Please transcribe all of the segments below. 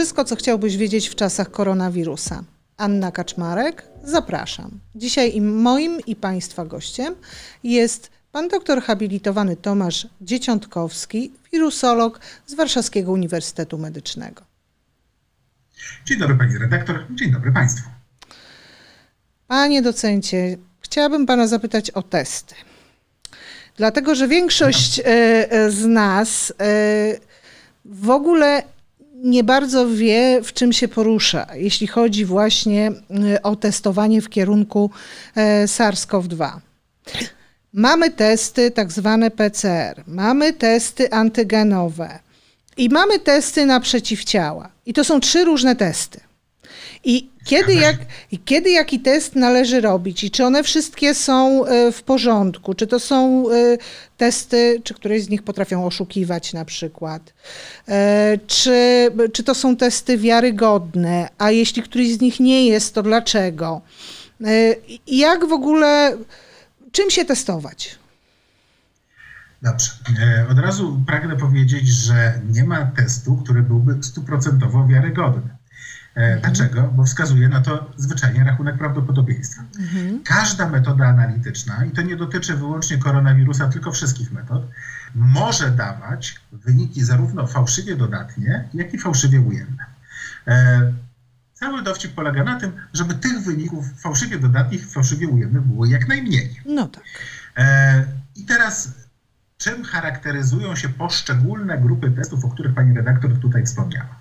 Wszystko, co chciałbyś wiedzieć w czasach koronawirusa. Anna Kaczmarek, zapraszam. Dzisiaj i moim i Państwa gościem jest pan doktor habilitowany Tomasz Dzieciątkowski, wirusolog z Warszawskiego Uniwersytetu Medycznego. Dzień dobry pani redaktor, dzień dobry Państwu. Panie docencie, chciałabym pana zapytać o testy. Dlatego, że większość e, e, z nas e, w ogóle nie bardzo wie, w czym się porusza, jeśli chodzi właśnie o testowanie w kierunku SARS-CoV-2. Mamy testy tak zwane PCR, mamy testy antygenowe i mamy testy na przeciwciała. I to są trzy różne testy. I kiedy, jak, kiedy jaki test należy robić? I czy one wszystkie są e, w porządku? Czy to są e, testy, czy któreś z nich potrafią oszukiwać na przykład? E, czy, czy to są testy wiarygodne? A jeśli któryś z nich nie jest, to dlaczego? Jak w ogóle, czym się testować? Dobrze. Od razu pragnę powiedzieć, że nie ma testu, który byłby stuprocentowo wiarygodny. Mhm. Dlaczego? Bo wskazuje na to zwyczajnie rachunek prawdopodobieństwa. Mhm. Każda metoda analityczna, i to nie dotyczy wyłącznie koronawirusa, tylko wszystkich metod, może dawać wyniki zarówno fałszywie dodatnie, jak i fałszywie ujemne. E, cały dowcip polega na tym, żeby tych wyników fałszywie dodatnich, fałszywie ujemnych było jak najmniej. No tak. E, I teraz czym charakteryzują się poszczególne grupy testów, o których pani redaktor tutaj wspomniała?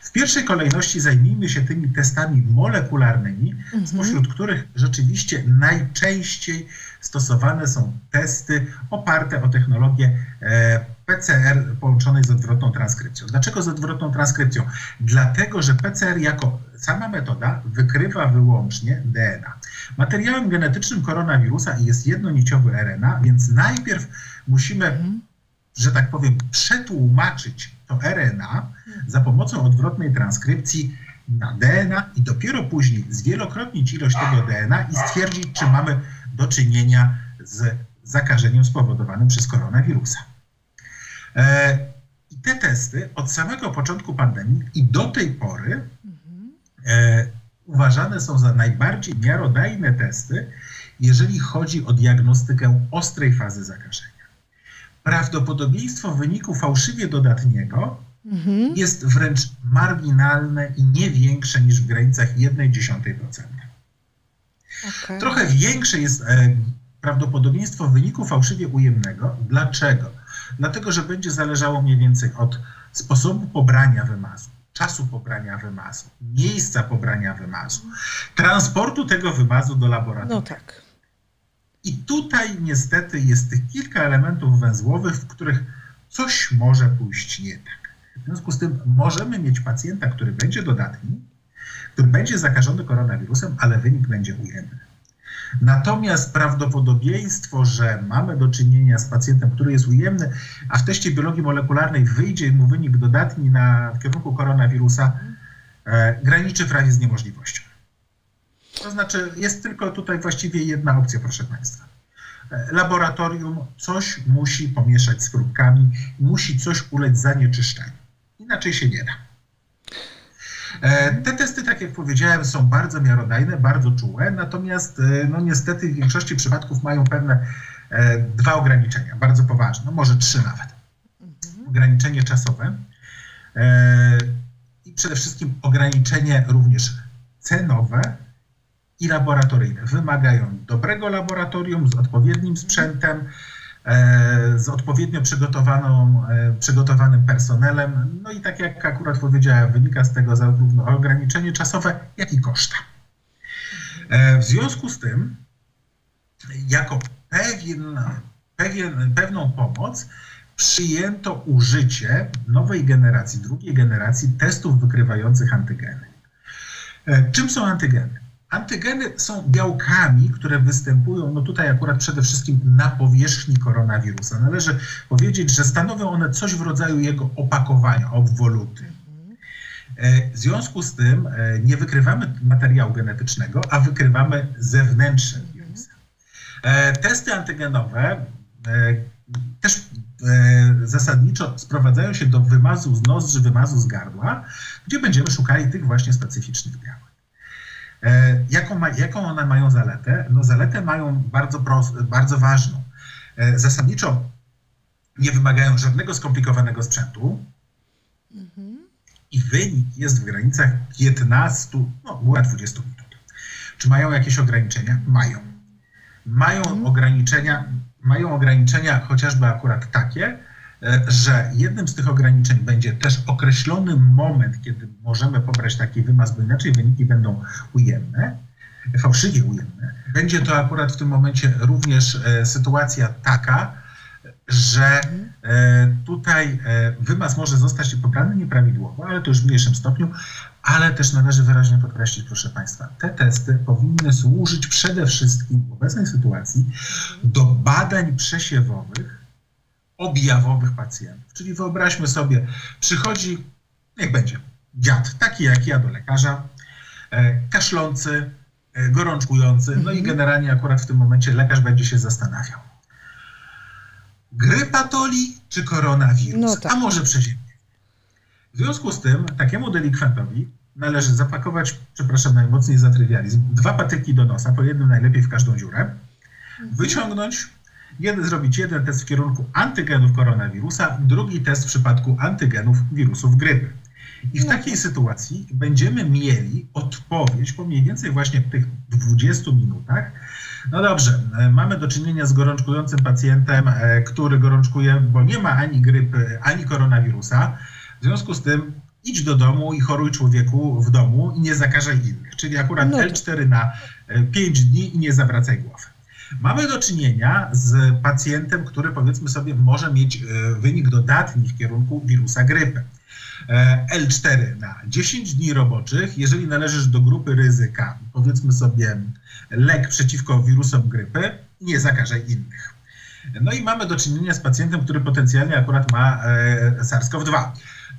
W pierwszej kolejności zajmijmy się tymi testami molekularnymi, mhm. spośród których rzeczywiście najczęściej stosowane są testy oparte o technologię e, PCR połączonej z odwrotną transkrypcją. Dlaczego z odwrotną transkrypcją? Dlatego, że PCR jako sama metoda wykrywa wyłącznie DNA. Materiałem genetycznym koronawirusa jest jednoniciowy RNA, więc najpierw musimy mhm że tak powiem, przetłumaczyć to RNA za pomocą odwrotnej transkrypcji na DNA i dopiero później zwielokrotnić ilość tego DNA i stwierdzić, czy mamy do czynienia z zakażeniem spowodowanym przez koronawirusa. E, I te testy od samego początku pandemii i do tej pory e, uważane są za najbardziej miarodajne testy, jeżeli chodzi o diagnostykę ostrej fazy zakażenia prawdopodobieństwo wyniku fałszywie dodatniego mhm. jest wręcz marginalne i nie większe niż w granicach 1,1%. Okay. Trochę większe jest e, prawdopodobieństwo wyniku fałszywie ujemnego. Dlaczego? Dlatego, że będzie zależało mniej więcej od sposobu pobrania wymazu, czasu pobrania wymazu, miejsca pobrania wymazu, transportu tego wymazu do laboratorium. No tak. I tutaj niestety jest tych kilka elementów węzłowych, w których coś może pójść nie tak. W związku z tym możemy mieć pacjenta, który będzie dodatni, który będzie zakażony koronawirusem, ale wynik będzie ujemny. Natomiast prawdopodobieństwo, że mamy do czynienia z pacjentem, który jest ujemny, a w teście biologii molekularnej wyjdzie mu wynik dodatni na, w kierunku koronawirusa, e, graniczy prawie z niemożliwością. To znaczy, jest tylko tutaj właściwie jedna opcja, proszę Państwa. E, laboratorium coś musi pomieszać z próbkami, musi coś ulec zanieczyszczeniu. Inaczej się nie da. E, te testy, tak jak powiedziałem, są bardzo miarodajne, bardzo czułe, natomiast e, no niestety w większości przypadków mają pewne dwa ograniczenia, bardzo poważne, może trzy nawet. Ograniczenie czasowe i przede wszystkim ograniczenie również cenowe i laboratoryjne. Wymagają dobrego laboratorium z odpowiednim sprzętem, e, z odpowiednio przygotowaną, e, przygotowanym personelem. No i tak jak akurat powiedziałem, wynika z tego zarówno ograniczenie czasowe, jak i koszta. E, w związku z tym, jako pewien, pewien, pewną pomoc, przyjęto użycie nowej generacji, drugiej generacji testów wykrywających antygeny. Czym są antygeny? Antygeny są białkami, które występują, no tutaj akurat przede wszystkim na powierzchni koronawirusa. Należy powiedzieć, że stanowią one coś w rodzaju jego opakowania, obwoluty. E, w związku z tym e, nie wykrywamy materiału genetycznego, a wykrywamy zewnętrzne wirusa. E, testy antygenowe też zasadniczo sprowadzają się do wymazu z nozdrzy, wymazu z gardła, gdzie będziemy szukali tych właśnie specyficznych białek. E, jaką, ma, jaką one mają zaletę? No zaletę mają bardzo, prost, bardzo ważną. E, zasadniczo nie wymagają żadnego skomplikowanego sprzętu mhm. i wynik jest w granicach 15, no góra 20 minut. Czy mają jakieś ograniczenia? Mają. Mają mhm. ograniczenia, mają ograniczenia chociażby akurat takie, że jednym z tych ograniczeń będzie też określony moment, kiedy możemy pobrać taki wymaz, bo inaczej wyniki będą ujemne, fałszywie ujemne. Będzie to akurat w tym momencie również e, sytuacja taka, że e, tutaj wymaz może zostać pobrany nieprawidłowo, ale to już w mniejszym stopniu, ale też należy wyraźnie podkreślić, proszę Państwa, te testy powinny służyć przede wszystkim w obecnej sytuacji do badań przesiewowych objawowych pacjentów. Czyli wyobraźmy sobie, przychodzi, niech będzie, dziad, taki jak ja do lekarza, e, kaszlący, e, gorączkujący, no i mhm. generalnie akurat w tym momencie lekarz będzie się zastanawiał. Grypatoli czy koronawirus? No tak. A może przeziębienie? W związku z tym takiemu delikwentowi należy zapakować, przepraszam najmocniej za trywializm, dwa patyki do nosa, po jednym najlepiej w każdą dziurę, mhm. wyciągnąć, jeden, zrobić jeden test w kierunku antygenów koronawirusa, drugi test w przypadku antygenów wirusów grypy. I w no. takiej sytuacji będziemy mieli odpowiedź po mniej więcej właśnie w tych 20 minutach. No dobrze, e, mamy do czynienia z gorączkującym pacjentem, e, który gorączkuje, bo nie ma ani grypy, ani koronawirusa. W związku z tym idź do domu i choruj człowieku w domu i nie zakażaj innych. Czyli akurat no L4 na 5 e, dni i nie zawracaj głowy. Mamy do czynienia z pacjentem, który powiedzmy sobie może mieć e, wynik dodatni w kierunku wirusa grypy. E, L4 na 10 dni roboczych, jeżeli należysz do grupy ryzyka, powiedzmy sobie lek przeciwko wirusom grypy, nie zakażaj innych. No i mamy do czynienia z pacjentem, który potencjalnie akurat ma SARS-CoV-2.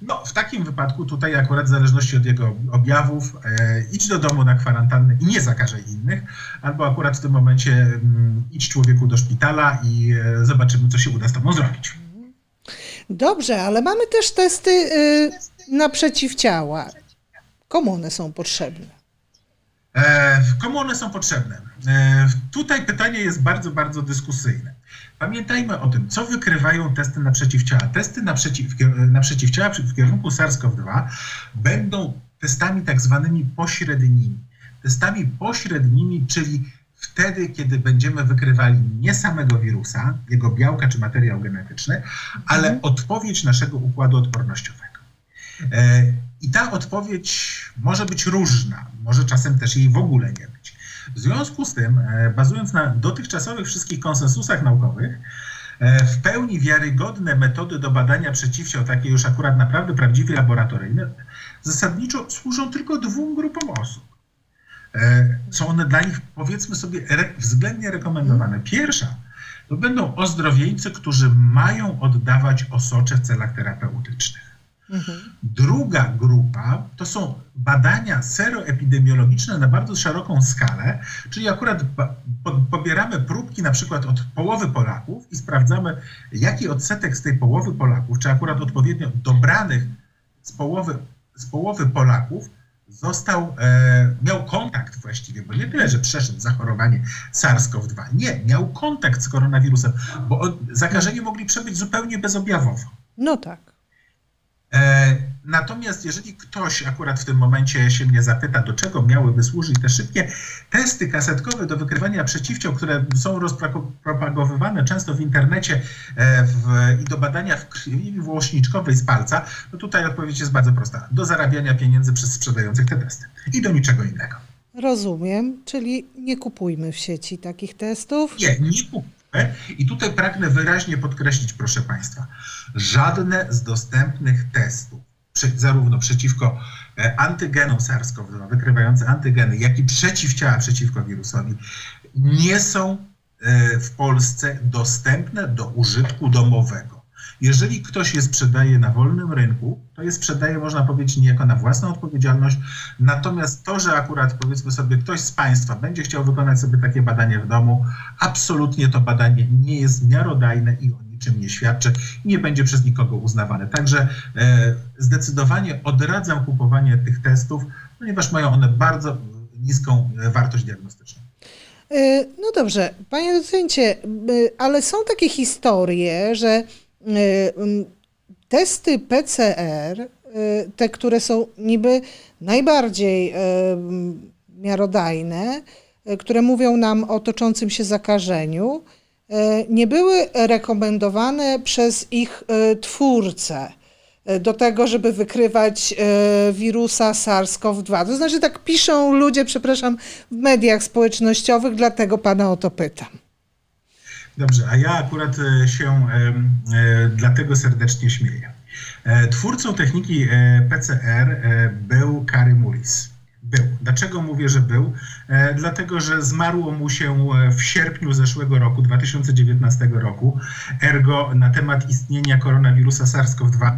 No, w takim wypadku tutaj akurat w zależności od jego objawów e, idź do domu na kwarantannę i nie zakażaj innych, albo akurat w tym momencie mm, idź człowieku do szpitala i e, zobaczymy, co się uda z tobą zrobić. Dobrze, ale mamy też testy y, na przeciwciała. Komu one są potrzebne? E, komu one są potrzebne? E, tutaj pytanie jest bardzo, bardzo dyskusyjne. Pamiętajmy o tym, co wykrywają testy na przeciwciała. Testy na, przeciw, na przeciwciała w kierunku SARS-CoV-2 będą testami tak zwanymi pośrednimi. Testami pośrednimi, czyli wtedy, kiedy będziemy wykrywali nie samego wirusa, jego białka czy materiał genetyczny, ale mhm. odpowiedź naszego układu odpornościowego. E, I ta odpowiedź może być różna, może czasem też jej w ogóle nie być. W związku z tym, e, bazując na dotychczasowych wszystkich konsensusach naukowych, e, w pełni wiarygodne metody do badania przeciwciał, takie już akurat naprawdę prawdziwie laboratoryjne, zasadniczo służą tylko dwóm grupom osób. E, są one dla nich, powiedzmy sobie, względnie rekomendowane. Pierwsza to będą ozdrowieńcy, którzy mają oddawać osocze w celach terapeutycznych. Mhm. Druga grupa to są badania seroepidemiologiczne na bardzo szeroką skalę, czyli akurat pobieramy próbki na przykład od połowy Polaków i sprawdzamy, jaki odsetek z tej połowy Polaków, czy akurat odpowiednio dobranych z połowy, z połowy Polaków został, e, miał kontakt właściwie, bo nie tyle, że przeszedł zachorowanie SARS-CoV-2. Nie, miał kontakt z koronawirusem, bo zakażeni mogli przebyć zupełnie bezobjawowo. No tak. E, natomiast jeżeli ktoś akurat w tym momencie się mnie zapyta, do czego miałyby służyć te szybkie testy kasetkowe do wykrywania przeciwciał, które są rozpropagowywane często w internecie e, w, i do badania w krwi włośniczkowej z palca, no tutaj odpowiedź jest bardzo prosta. Do zarabiania pieniędzy przez sprzedających te testy i do niczego innego. Rozumiem, czyli nie kupujmy w sieci takich testów? Nie, nie kupujmy i tutaj pragnę wyraźnie podkreślić, proszę Państwa, żadne z dostępnych testów, zarówno przeciwko e, antygenom SARS-CoV-2, wykrywające antygeny, jak i przeciwciała przeciwko wirusowi, nie są e, w Polsce dostępne do użytku domowego. Jeżeli ktoś je sprzedaje na wolnym rynku, to je sprzedaje, można powiedzieć, niejako na własną odpowiedzialność. Natomiast to, że akurat powiedzmy sobie ktoś z Państwa będzie chciał wykonać sobie takie badanie w domu, absolutnie to badanie nie jest miarodajne i o niczym nie świadczy i nie będzie przez nikogo uznawane. Także zdecydowanie odradzam kupowanie tych testów, ponieważ mają one bardzo niską wartość diagnostyczną. No dobrze, panie docencie, ale są takie historie, że testy PCR, te, które są niby najbardziej miarodajne, e, które mówią nam o toczącym się zakażeniu, nie były rekomendowane przez ich twórcę do tego, żeby wykrywać wirusa SARS-CoV-2. To znaczy, tak piszą ludzie, przepraszam, w mediach społecznościowych, dlatego pana o to pytam. Dobrze, a ja akurat się e, e, dlatego serdecznie śmieję. E, twórcą techniki PCR był Kary Mullis. Był. Dlaczego mówię, że był? E, dlatego, że zmarło mu się w sierpniu zeszłego roku, 2019 roku. Ergo na temat istnienia koronawirusa SARS-CoV-2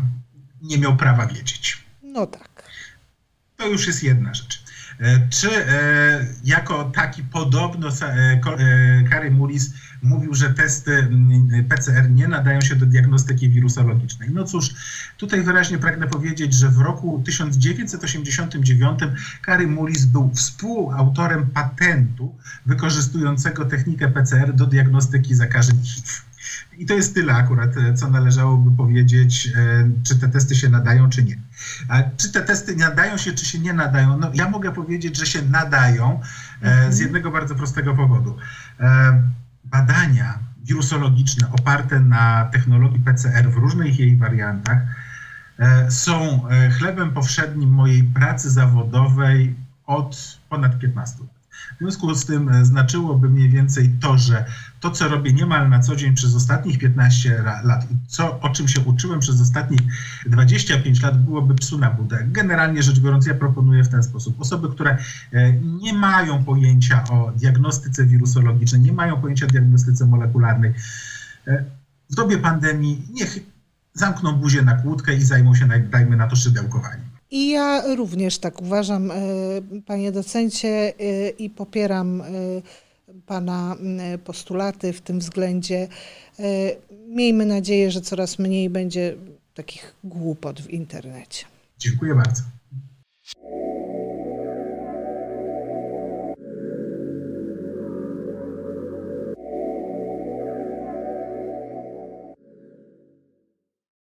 nie miał prawa wiedzieć. No tak. To już jest jedna rzecz. E, czy e, jako taki podobno e, Kary Mullis mówił, że testy mm, PCR nie nadają się do diagnostyki wirusologicznej. No cóż, tutaj wyraźnie pragnę powiedzieć, że w roku 1989 Kary Mullis był współautorem patentu wykorzystującego technikę PCR do diagnostyki zakażeń HIV. I to jest tyle akurat, co należałoby powiedzieć, czy te testy się nadają, czy nie. A czy te testy nadają się, czy się nie nadają? No, ja mogę powiedzieć, że się nadają mhm. z jednego bardzo prostego powodu badania wirusologiczne oparte na technologii PCR w różnych jej wariantach e, są e, chlebem powszednim mojej pracy zawodowej od ponad 15 lat. W związku z tym e, znaczyłoby mniej więcej to, że to, co robię niemal na co dzień przez ostatnich 15 lat i co, o czym się uczyłem przez ostatnich 25 lat, byłoby psu na budę. Generalnie rzecz biorąc, ja proponuję w ten sposób. Osoby, które e, nie mają pojęcia o diagnostyce wirusologicznej, nie mają pojęcia o diagnostyce molekularnej, e, w dobie pandemii niech zamkną buzię na kłódkę i zajmą się, dajmy na to, szydełkowaniem. I ja również tak uważam, e, panie docencie, e, i popieram e, pana postulaty w tym względzie. Miejmy nadzieję, że coraz mniej będzie takich głupot w internecie. Dziękuję bardzo.